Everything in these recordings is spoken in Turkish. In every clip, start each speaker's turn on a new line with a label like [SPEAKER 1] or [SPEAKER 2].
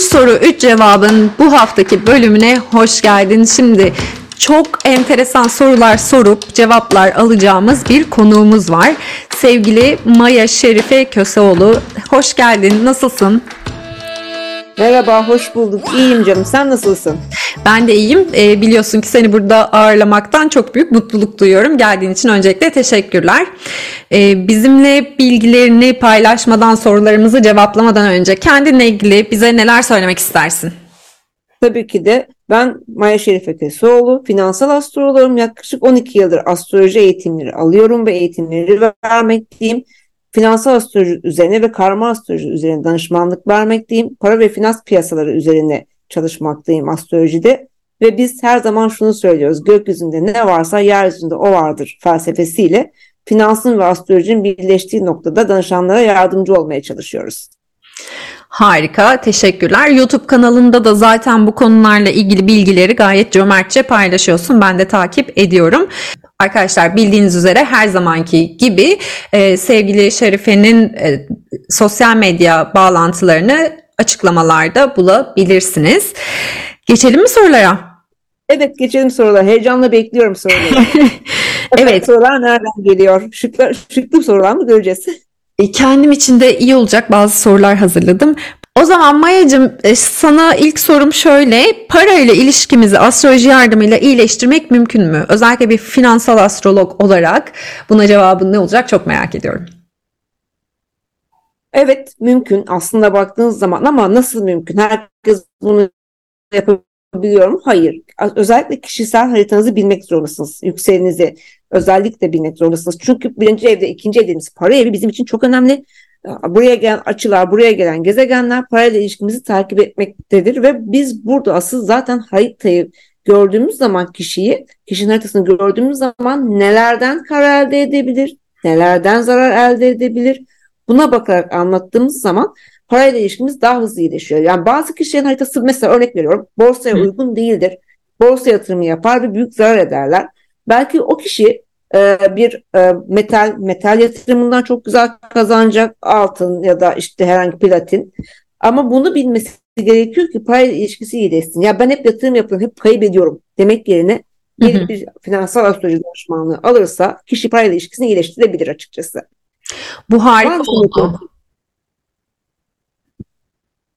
[SPEAKER 1] 3 soru 3 cevabın bu haftaki bölümüne hoş geldin. Şimdi çok enteresan sorular sorup cevaplar alacağımız bir konuğumuz var. Sevgili Maya Şerife Köseoğlu. Hoş geldin. Nasılsın?
[SPEAKER 2] Merhaba, hoş bulduk. İyiyim canım. Sen nasılsın?
[SPEAKER 1] Ben de iyiyim. E, biliyorsun ki seni burada ağırlamaktan çok büyük mutluluk duyuyorum. Geldiğin için öncelikle teşekkürler. E, bizimle bilgilerini paylaşmadan, sorularımızı cevaplamadan önce kendinle ilgili bize neler söylemek istersin?
[SPEAKER 2] Tabii ki de ben Maya Şerife Kesoğlu, finansal astrologum. Yaklaşık 12 yıldır astroloji eğitimleri alıyorum ve eğitimleri vermekteyim. Finansal astroloji üzerine ve karma astroloji üzerine danışmanlık vermekteyim. Para ve finans piyasaları üzerine çalışmaktayım astrolojide. Ve biz her zaman şunu söylüyoruz. Gökyüzünde ne varsa yeryüzünde o vardır felsefesiyle finansın ve astrolojinin birleştiği noktada danışanlara yardımcı olmaya çalışıyoruz.
[SPEAKER 1] Harika, teşekkürler. YouTube kanalında da zaten bu konularla ilgili bilgileri gayet cömertçe paylaşıyorsun. Ben de takip ediyorum. Arkadaşlar bildiğiniz üzere her zamanki gibi e, sevgili Şerife'nin e, sosyal medya bağlantılarını açıklamalarda bulabilirsiniz. Geçelim mi sorulara?
[SPEAKER 2] Evet geçelim sorulara. Heyecanla bekliyorum soruları. evet. Sorular nereden geliyor? Şıklı, şıklı sorular mı göreceğiz?
[SPEAKER 1] E, kendim için de iyi olacak bazı sorular hazırladım. O zaman Maya'cığım e, sana ilk sorum şöyle. Para ile ilişkimizi astroloji yardımıyla iyileştirmek mümkün mü? Özellikle bir finansal astrolog olarak buna cevabın ne olacak çok merak ediyorum.
[SPEAKER 2] Evet mümkün aslında baktığınız zaman ama nasıl mümkün? Herkes bunu yapabiliyor mu? Hayır. Özellikle kişisel haritanızı bilmek zorundasınız. Yükselenizi özellikle bilmek zorundasınız. Çünkü birinci evde, ikinci evdemiz para evi bizim için çok önemli. Buraya gelen açılar, buraya gelen gezegenler parayla ilişkimizi takip etmektedir ve biz burada asıl zaten haritayı gördüğümüz zaman kişiyi, kişinin haritasını gördüğümüz zaman nelerden kar elde edebilir, nelerden zarar elde edebilir, Buna bakarak anlattığımız zaman parayla ilişkimiz daha hızlı iyileşiyor. Yani bazı kişilerin haritası mesela örnek veriyorum borsaya Hı. uygun değildir. Borsa yatırımı yapar ve büyük zarar ederler. Belki o kişi e, bir e, metal metal yatırımından çok güzel kazanacak altın ya da işte herhangi platin. Ama bunu bilmesi gerekiyor ki parayla ilişkisi iyileşsin. Ya ben hep yatırım yapıyorum, hep kaybediyorum demek yerine bir, bir finansal astroloji danışmanlığı alırsa kişi parayla ilişkisini iyileştirebilir açıkçası.
[SPEAKER 1] Bu harika oldu.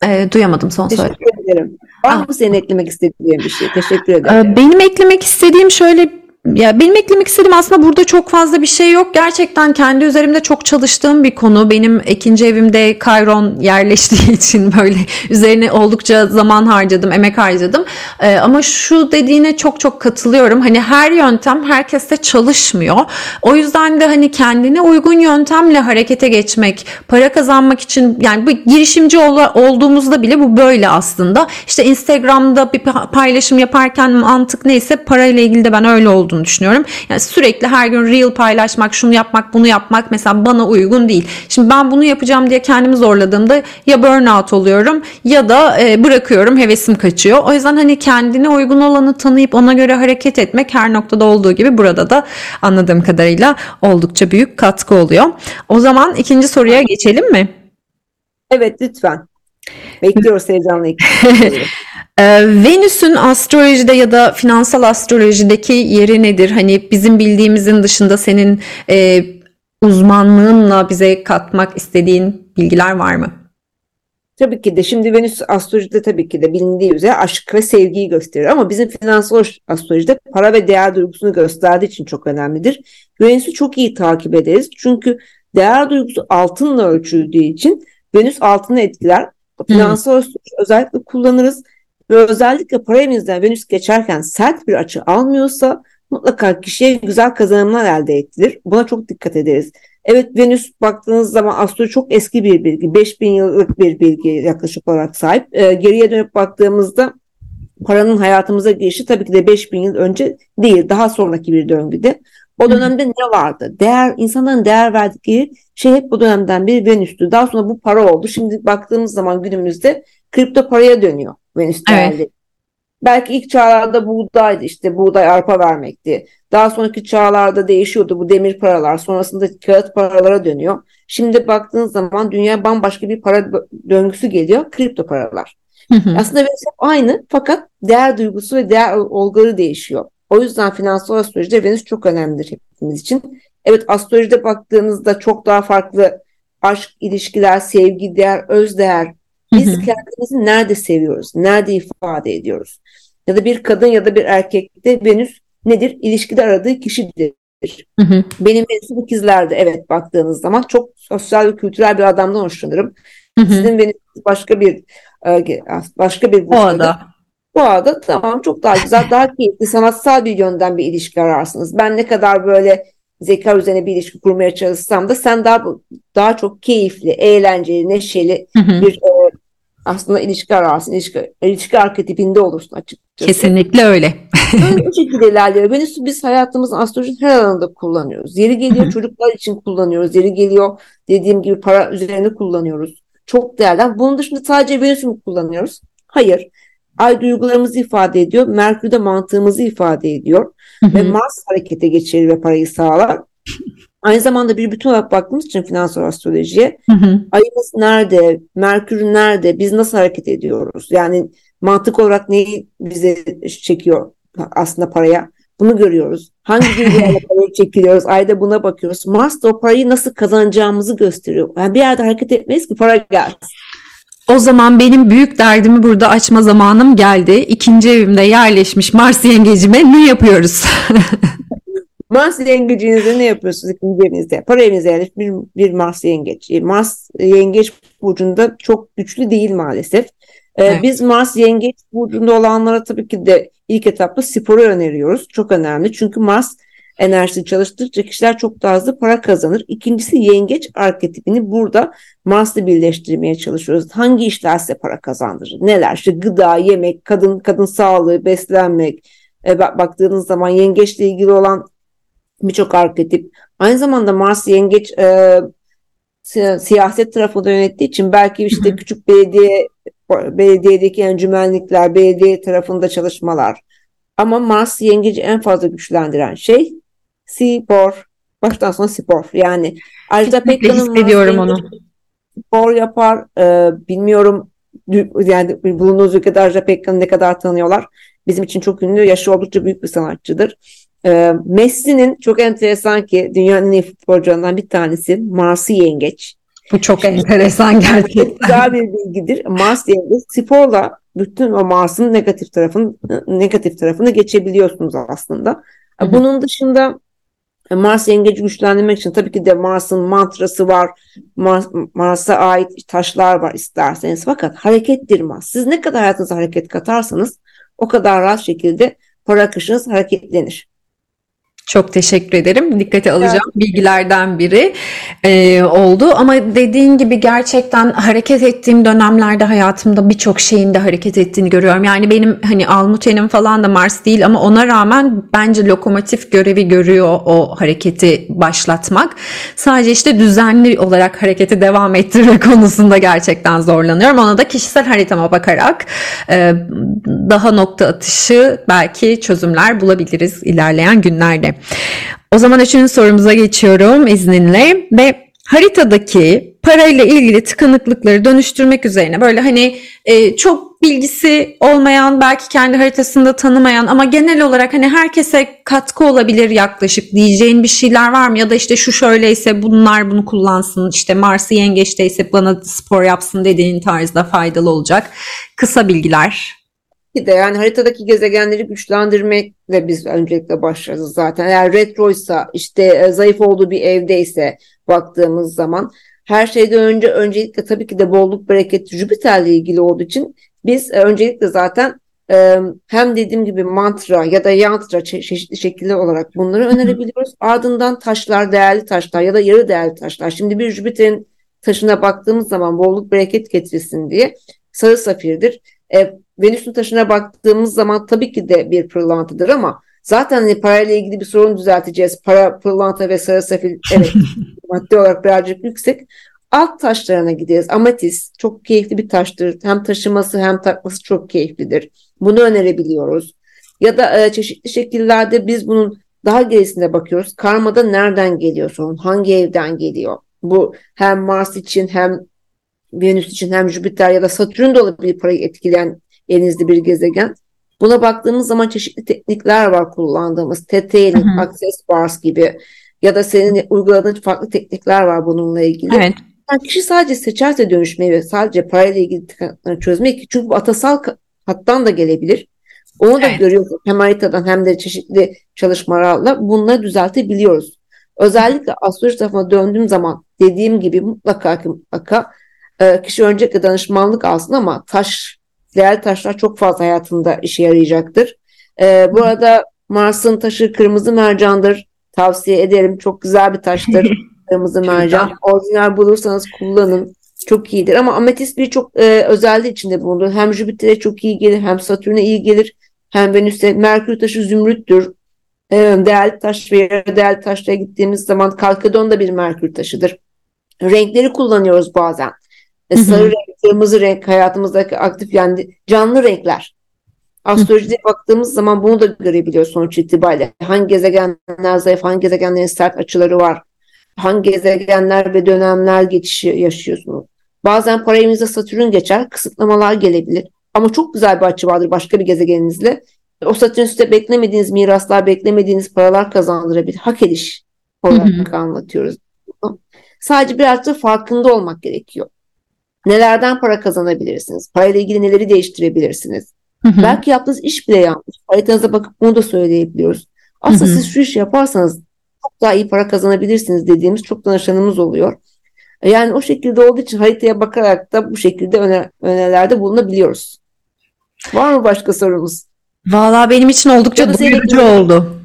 [SPEAKER 1] E, duyamadım son
[SPEAKER 2] Teşekkür
[SPEAKER 1] söyle.
[SPEAKER 2] ederim. Var mı senin eklemek istediğin bir şey? Teşekkür ederim.
[SPEAKER 1] Ee, benim eklemek istediğim şöyle ya benim eklemek aslında burada çok fazla bir şey yok. Gerçekten kendi üzerimde çok çalıştığım bir konu. Benim ikinci evimde Kayron yerleştiği için böyle üzerine oldukça zaman harcadım, emek harcadım. Ee, ama şu dediğine çok çok katılıyorum. Hani her yöntem herkeste çalışmıyor. O yüzden de hani kendine uygun yöntemle harekete geçmek, para kazanmak için yani bu girişimci ol, olduğumuzda bile bu böyle aslında. İşte Instagram'da bir paylaşım yaparken mantık neyse parayla ilgili de ben öyle oldum olduğunu düşünüyorum. Yani sürekli her gün reel paylaşmak, şunu yapmak, bunu yapmak mesela bana uygun değil. Şimdi ben bunu yapacağım diye kendimi zorladığımda ya burnout oluyorum ya da e, bırakıyorum, hevesim kaçıyor. O yüzden hani kendine uygun olanı tanıyıp ona göre hareket etmek her noktada olduğu gibi burada da anladığım kadarıyla oldukça büyük katkı oluyor. O zaman ikinci soruya geçelim mi?
[SPEAKER 2] Evet lütfen. Bekliyoruz heyecanla.
[SPEAKER 1] Ee, Venüs'ün astrolojide ya da finansal astrolojideki yeri nedir? Hani bizim bildiğimizin dışında senin e, uzmanlığınla bize katmak istediğin bilgiler var mı?
[SPEAKER 2] Tabii ki de şimdi Venüs astrolojide tabii ki de bilindiği üzere aşk ve sevgiyi gösterir ama bizim finansal astrolojide para ve değer duygusunu gösterdiği için çok önemlidir. Venüs'ü çok iyi takip ederiz çünkü değer duygusu altınla ölçüldüğü için Venüs altını etkiler. Finansal astroloji özellikle kullanırız ve özellikle para evinizden Venüs geçerken sert bir açı almıyorsa mutlaka kişiye güzel kazanımlar elde ettirir. Buna çok dikkat ederiz. Evet Venüs baktığınız zaman astroloji çok eski bir bilgi. 5000 yıllık bir bilgi yaklaşık olarak sahip. Ee, geriye dönüp baktığımızda paranın hayatımıza girişi tabii ki de 5000 yıl önce değil. Daha sonraki bir döngüde. O dönemde ne vardı? Değer, insanların değer verdikleri şey hep bu dönemden bir Venüs'tü. Daha sonra bu para oldu. Şimdi baktığımız zaman günümüzde kripto paraya dönüyor. Venüs değerli. Evet. Belki ilk çağlarda buğdaydı işte buğday arpa vermekti. Daha sonraki çağlarda değişiyordu bu demir paralar. Sonrasında kağıt paralara dönüyor. Şimdi baktığınız zaman dünya bambaşka bir para döngüsü geliyor. Kripto paralar. Hı hı. Aslında Venüs hep aynı fakat değer duygusu ve değer olguları değişiyor. O yüzden finansal astrolojide Venüs çok önemlidir hepimiz için. Evet astrolojide baktığınızda çok daha farklı aşk, ilişkiler, sevgi, değer, öz değer. Biz hı hı. kendimizi nerede seviyoruz? Nerede ifade ediyoruz? Ya da bir kadın ya da bir erkekte Venüs nedir? İlişkide aradığı kişidir. Hı hı. Benim Venüs'üm ikizlerde evet baktığınız zaman çok sosyal ve kültürel bir adamdan hoşlanırım. Hı hı. Sizin Venüs başka bir e, başka bir
[SPEAKER 1] Boğada.
[SPEAKER 2] Boğada tamam çok daha güzel, daha keyifli, sanatsal bir yönden bir ilişki ararsınız. Ben ne kadar böyle zeka üzerine bir ilişki kurmaya çalışsam da sen daha daha çok keyifli, eğlenceli, neşeli hı hı. bir e, aslında ilişki ararsın. İlişki, ilişki arketipinde olursun açıkçası.
[SPEAKER 1] Kesinlikle öyle.
[SPEAKER 2] Öyle bu şekilde ilerliyor. Venüs'ü biz hayatımızın astrolojinin her alanında kullanıyoruz. Yeri geliyor çocuklar için kullanıyoruz. Yeri geliyor dediğim gibi para üzerine kullanıyoruz. Çok değerli. Bunun dışında sadece Venüs'ü mü kullanıyoruz? Hayır. Ay duygularımızı ifade ediyor. Merkür de mantığımızı ifade ediyor. ve Mars harekete geçirir ve parayı sağlar. Aynı zamanda bir bütün olarak baktığımız için finansal astrolojiye hı hı. ayımız nerede, Merkür nerede, biz nasıl hareket ediyoruz? Yani mantık olarak neyi bize çekiyor aslında paraya? Bunu görüyoruz. Hangi duygularla parayı çekiliyoruz? Ayda buna bakıyoruz. Mars da o parayı nasıl kazanacağımızı gösteriyor. Yani bir yerde hareket etmeyiz ki para gelsin.
[SPEAKER 1] O zaman benim büyük derdimi burada açma zamanım geldi. İkinci evimde yerleşmiş Mars yengecime ne yapıyoruz?
[SPEAKER 2] Mars yengecinizde ne yapıyorsunuz ikinci evinizde? Para evinizde yerleşmiş bir, bir Mars yengeç. E, Mars yengeç burcunda çok güçlü değil maalesef. Ee, evet. Biz Mars yengeç burcunda olanlara tabii ki de ilk etapta sporu öneriyoruz. Çok önemli çünkü Mars enerjisi çalıştıkça kişiler çok daha hızlı para kazanır. İkincisi yengeç arketipini burada Mars'la birleştirmeye çalışıyoruz. Hangi işler size para kazandırır? Neler? İşte gıda, yemek, kadın kadın sağlığı, beslenmek. E, baktığınız zaman yengeçle ilgili olan birçok arketip. Aynı zamanda Mars yengeç e, siyaset tarafında yönettiği için belki işte küçük belediye belediyedeki encümenlikler, belediye tarafında çalışmalar. Ama Mars yengeci en fazla güçlendiren şey spor. Baştan sona spor. Yani Ajda Pekkan'ın
[SPEAKER 1] hissediyorum onu.
[SPEAKER 2] Spor yapar. E, bilmiyorum yani bulunduğunuz ülkede Ajda Pekkan'ı ne kadar tanıyorlar. Bizim için çok ünlü, yaşı oldukça büyük bir sanatçıdır. E, Messi'nin çok enteresan ki dünyanın en iyi futbolcularından bir tanesi Mars'ı yengeç.
[SPEAKER 1] Bu çok enteresan gerçekten.
[SPEAKER 2] Güzel bir bilgidir. Mars yengeç sporla bütün o Mars'ın negatif tarafını negatif tarafını geçebiliyorsunuz aslında. Hı hı. Bunun dışında Mars yengeci güçlendirmek için tabii ki de Mars'ın mantrası var. Mars, Mars'a ait taşlar var isterseniz. Fakat harekettir Mars. Siz ne kadar hayatınıza hareket katarsanız o kadar rahat şekilde para akışınız hareketlenir.
[SPEAKER 1] Çok teşekkür ederim. Dikkate alacağım evet. bilgilerden biri e, oldu. Ama dediğin gibi gerçekten hareket ettiğim dönemlerde hayatımda birçok şeyin de hareket ettiğini görüyorum. Yani benim hani Almuten'im falan da Mars değil ama ona rağmen bence lokomotif görevi görüyor o hareketi başlatmak. Sadece işte düzenli olarak hareketi devam ettirme konusunda gerçekten zorlanıyorum. Ona da kişisel haritama bakarak e, daha nokta atışı belki çözümler bulabiliriz ilerleyen günlerde. O zaman üçüncü sorumuza geçiyorum izninle ve haritadaki parayla ilgili tıkanıklıkları dönüştürmek üzerine böyle hani e, çok bilgisi olmayan belki kendi haritasında tanımayan ama genel olarak hani herkese katkı olabilir yaklaşık diyeceğin bir şeyler var mı? Ya da işte şu şöyleyse bunlar bunu kullansın işte Mars'ı yengeçteyse bana spor yapsın dediğin tarzda faydalı olacak kısa bilgiler
[SPEAKER 2] de yani haritadaki gezegenleri güçlendirmekle biz öncelikle başlarız zaten. Eğer retroysa işte e, zayıf olduğu bir evdeyse baktığımız zaman her şeyden önce öncelikle tabii ki de bolluk bereket Jüpiter'le ilgili olduğu için biz e, öncelikle zaten e, hem dediğim gibi mantra ya da yantra çeşitli şekilde olarak bunları önerebiliyoruz. Ardından taşlar, değerli taşlar ya da yarı değerli taşlar. Şimdi bir Jüpiter'in taşına baktığımız zaman bolluk bereket getirsin diye sarı safirdir. E, Venüs'ün taşına baktığımız zaman tabii ki de bir pırlantadır ama zaten hani parayla ilgili bir sorun düzelteceğiz. Para, pırlanta ve sarı safir evet maddi olarak birazcık yüksek. Alt taşlarına gideriz. Amatis çok keyifli bir taştır. Hem taşıması hem takması çok keyiflidir. Bunu önerebiliyoruz. Ya da e, çeşitli şekillerde biz bunun daha gerisine bakıyoruz. Karmada nereden geliyor sorun? Hangi evden geliyor? Bu hem Mars için hem Venüs için hem Jüpiter ya da Satürn de olabilir parayı etkileyen elinizde bir gezegen. Buna baktığımız zaman çeşitli teknikler var kullandığımız. Detailing, Access Bars gibi ya da senin uyguladığın farklı teknikler var bununla ilgili.
[SPEAKER 1] Evet.
[SPEAKER 2] Yani kişi sadece seçerse dönüşmeyi ve sadece parayla ilgili tıkanıklarını çözmek çünkü bu atasal hattan da gelebilir. Onu da
[SPEAKER 1] Evet.
[SPEAKER 2] görüyoruz hem haritadan hem de çeşitli çalışmalarla bunları düzeltebiliyoruz. Özellikle astroloji tarafına döndüğüm zaman dediğim gibi mutlaka ki mutlaka e, kişi öncelikle danışmanlık alsın ama taş, değerli taşlar çok fazla hayatında işe yarayacaktır. E, bu arada Mars'ın taşı kırmızı mercandır. Tavsiye ederim. Çok güzel bir taştır. Kırmızı mercan. Orijinal bulursanız kullanın. Çok iyidir. Ama ametist birçok e, özelliği içinde bulunur. Hem Jüpiter'e çok iyi gelir, hem Satürn'e iyi gelir, hem Venüs'e. Merkür taşı zümrüttür. E, değerli taş ve yarı değerli taşlara gittiğimiz zaman kalkedon da bir merkür taşıdır. Renkleri kullanıyoruz bazen. E, sarı renk, kırmızı renk hayatımızdaki aktif yani canlı renkler. Astrolojide baktığımız zaman bunu da görebiliyoruz sonuç itibariyle. Hangi gezegenler zayıf, hangi gezegenlerin sert açıları var, hangi gezegenler ve dönemler geçişi yaşıyorsunuz. Bazen para evinizde Satürn geçer, kısıtlamalar gelebilir. Ama çok güzel bir açı vardır başka bir gezegeninizle. O Satürn size beklemediğiniz miraslar, beklemediğiniz paralar kazandırabilir. Hak ediş olarak anlatıyoruz. Sadece biraz da farkında olmak gerekiyor. Nelerden para kazanabilirsiniz? Parayla ilgili neleri değiştirebilirsiniz?
[SPEAKER 1] Hı hı.
[SPEAKER 2] Belki yaptığınız iş bile yanlış. Haritanıza bakıp bunu da söyleyebiliyoruz. Aslında
[SPEAKER 1] Hı hı.
[SPEAKER 2] siz şu işi yaparsanız çok daha iyi para kazanabilirsiniz dediğimiz çok danışanımız oluyor. Yani o şekilde olduğu için haritaya bakarak da bu şekilde öner önerilerde bulunabiliyoruz. Var mı başka sorumuz?
[SPEAKER 1] Valla benim için oldukça doyurucu oldu.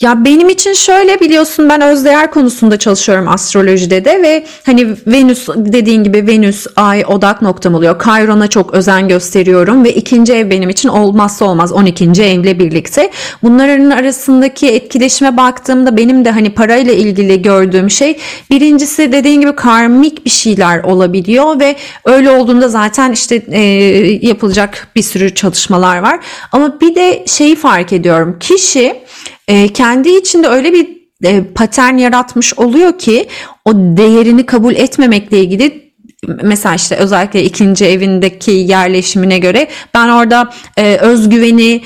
[SPEAKER 1] Ya benim için şöyle biliyorsun ben özdeğer konusunda çalışıyorum astrolojide de ve hani Venüs dediğin gibi Venüs ay odak noktam oluyor. Kayron'a çok özen gösteriyorum ve ikinci ev benim için olmazsa olmaz 12. evle birlikte. Bunların arasındaki etkileşime baktığımda benim de hani parayla ilgili gördüğüm şey birincisi dediğin gibi karmik bir şeyler olabiliyor ve öyle olduğunda zaten işte e, yapılacak bir sürü çalışmalar var. Ama bir de şeyi fark ediyorum. Kişi e, kendi içinde öyle bir e, patern yaratmış oluyor ki o değerini kabul etmemekle ilgili mesela işte özellikle ikinci evindeki yerleşimine göre ben orada e, özgüveni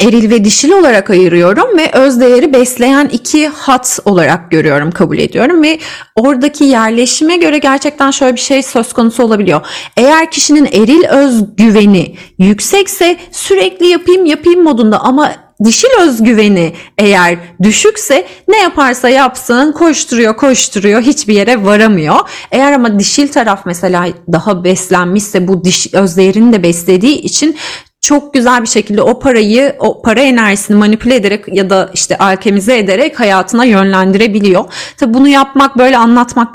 [SPEAKER 1] eril ve dişil olarak ayırıyorum ve öz değeri besleyen iki hat olarak görüyorum, kabul ediyorum ve oradaki yerleşime göre gerçekten şöyle bir şey söz konusu olabiliyor. Eğer kişinin eril özgüveni yüksekse sürekli yapayım yapayım modunda ama dişil özgüveni eğer düşükse ne yaparsa yapsın koşturuyor koşturuyor hiçbir yere varamıyor. Eğer ama dişil taraf mesela daha beslenmişse bu diş özlerini de beslediği için çok güzel bir şekilde o parayı, o para enerjisini manipüle ederek ya da işte alkemize ederek hayatına yönlendirebiliyor. Tabi bunu yapmak böyle anlatmak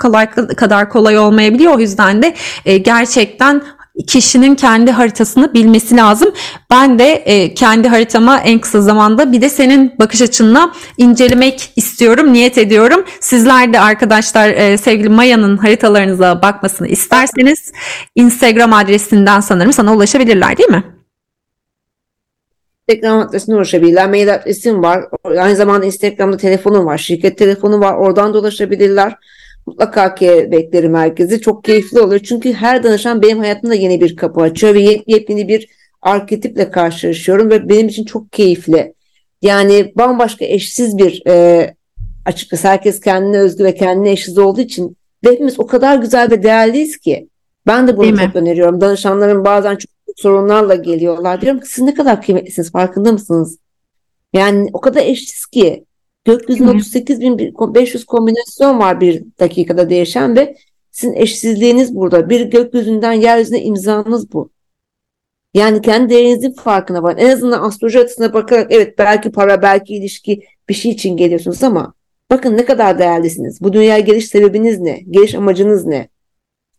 [SPEAKER 1] kadar kolay olmayabiliyor. O yüzden de e, gerçekten kişinin kendi haritasını bilmesi lazım. Ben de e, kendi haritama en kısa zamanda bir de senin bakış açınla incelemek istiyorum, niyet ediyorum. Sizler de arkadaşlar e, sevgili Maya'nın haritalarınıza bakmasını isterseniz Instagram adresinden sanırım sana ulaşabilirler değil mi?
[SPEAKER 2] Instagram adresine ulaşabilirler. Mail adresim var. Aynı zamanda Instagram'da telefonum var. Şirket telefonu var. Oradan da ulaşabilirler. Mutlaka ki beklerim herkesi. Çok keyifli olur. Çünkü her danışan benim hayatımda yeni bir kapı açıyor ve yepyeni bir arketiple karşılaşıyorum ve benim için çok keyifli. Yani bambaşka eşsiz bir e, açıkçası herkes kendine özgü ve kendine eşsiz olduğu için ve hepimiz o kadar güzel ve değerliyiz ki ben de bunu
[SPEAKER 1] Değil mi?
[SPEAKER 2] çok öneriyorum. Danışanlarım bazen çok sorunlarla geliyorlar. Diyorum ki siz ne kadar kıymetlisiniz farkında mısınız? Yani o kadar eşsiz ki gökyüzünde
[SPEAKER 1] Değil mi?
[SPEAKER 2] 38.500 kombinasyon var bir dakikada değişen ve sizin eşsizliğiniz burada. Bir gökyüzünden yeryüzüne imzanız bu. Yani kendi değerinizin farkına var. En azından astroloji açısına bakarak evet belki para, belki ilişki bir şey için geliyorsunuz ama bakın ne kadar değerlisiniz. Bu dünyaya geliş sebebiniz ne? Geliş amacınız ne?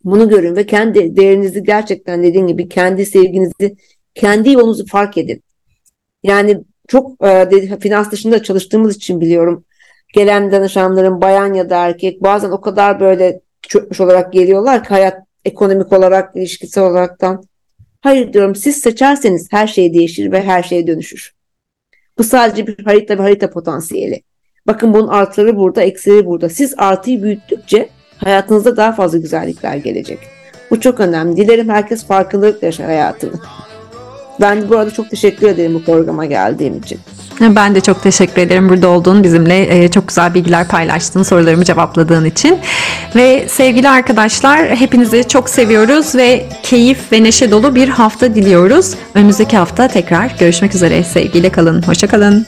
[SPEAKER 2] Bunu görün ve kendi değerinizi gerçekten dediğim gibi kendi sevginizi, kendi yolunuzu fark edin. Yani çok e, dedi- finans dışında çalıştığımız için biliyorum. Gelen danışanların bayan ya da erkek bazen o kadar böyle çökmüş olarak geliyorlar ki hayat ekonomik olarak, ilişkisel olaraktan. Hayır diyorum siz seçerseniz her şey değişir ve her şey dönüşür. Bu sadece bir harita ve harita potansiyeli. Bakın bunun artıları burada, eksileri burada. Siz artıyı büyüttükçe hayatınızda daha fazla güzellikler gelecek. Bu çok önemli. Dilerim herkes farkındalıkla yaşar hayatını. Ben bu arada çok teşekkür ederim bu programa geldiğim için.
[SPEAKER 1] Ben de çok teşekkür ederim burada olduğun bizimle e, çok güzel bilgiler paylaştın, sorularımı cevapladığın için. Ve sevgili arkadaşlar hepinizi çok seviyoruz ve keyif ve neşe dolu bir hafta diliyoruz. Önümüzdeki hafta tekrar görüşmek üzere. Sevgiyle kalın, hoşça kalın.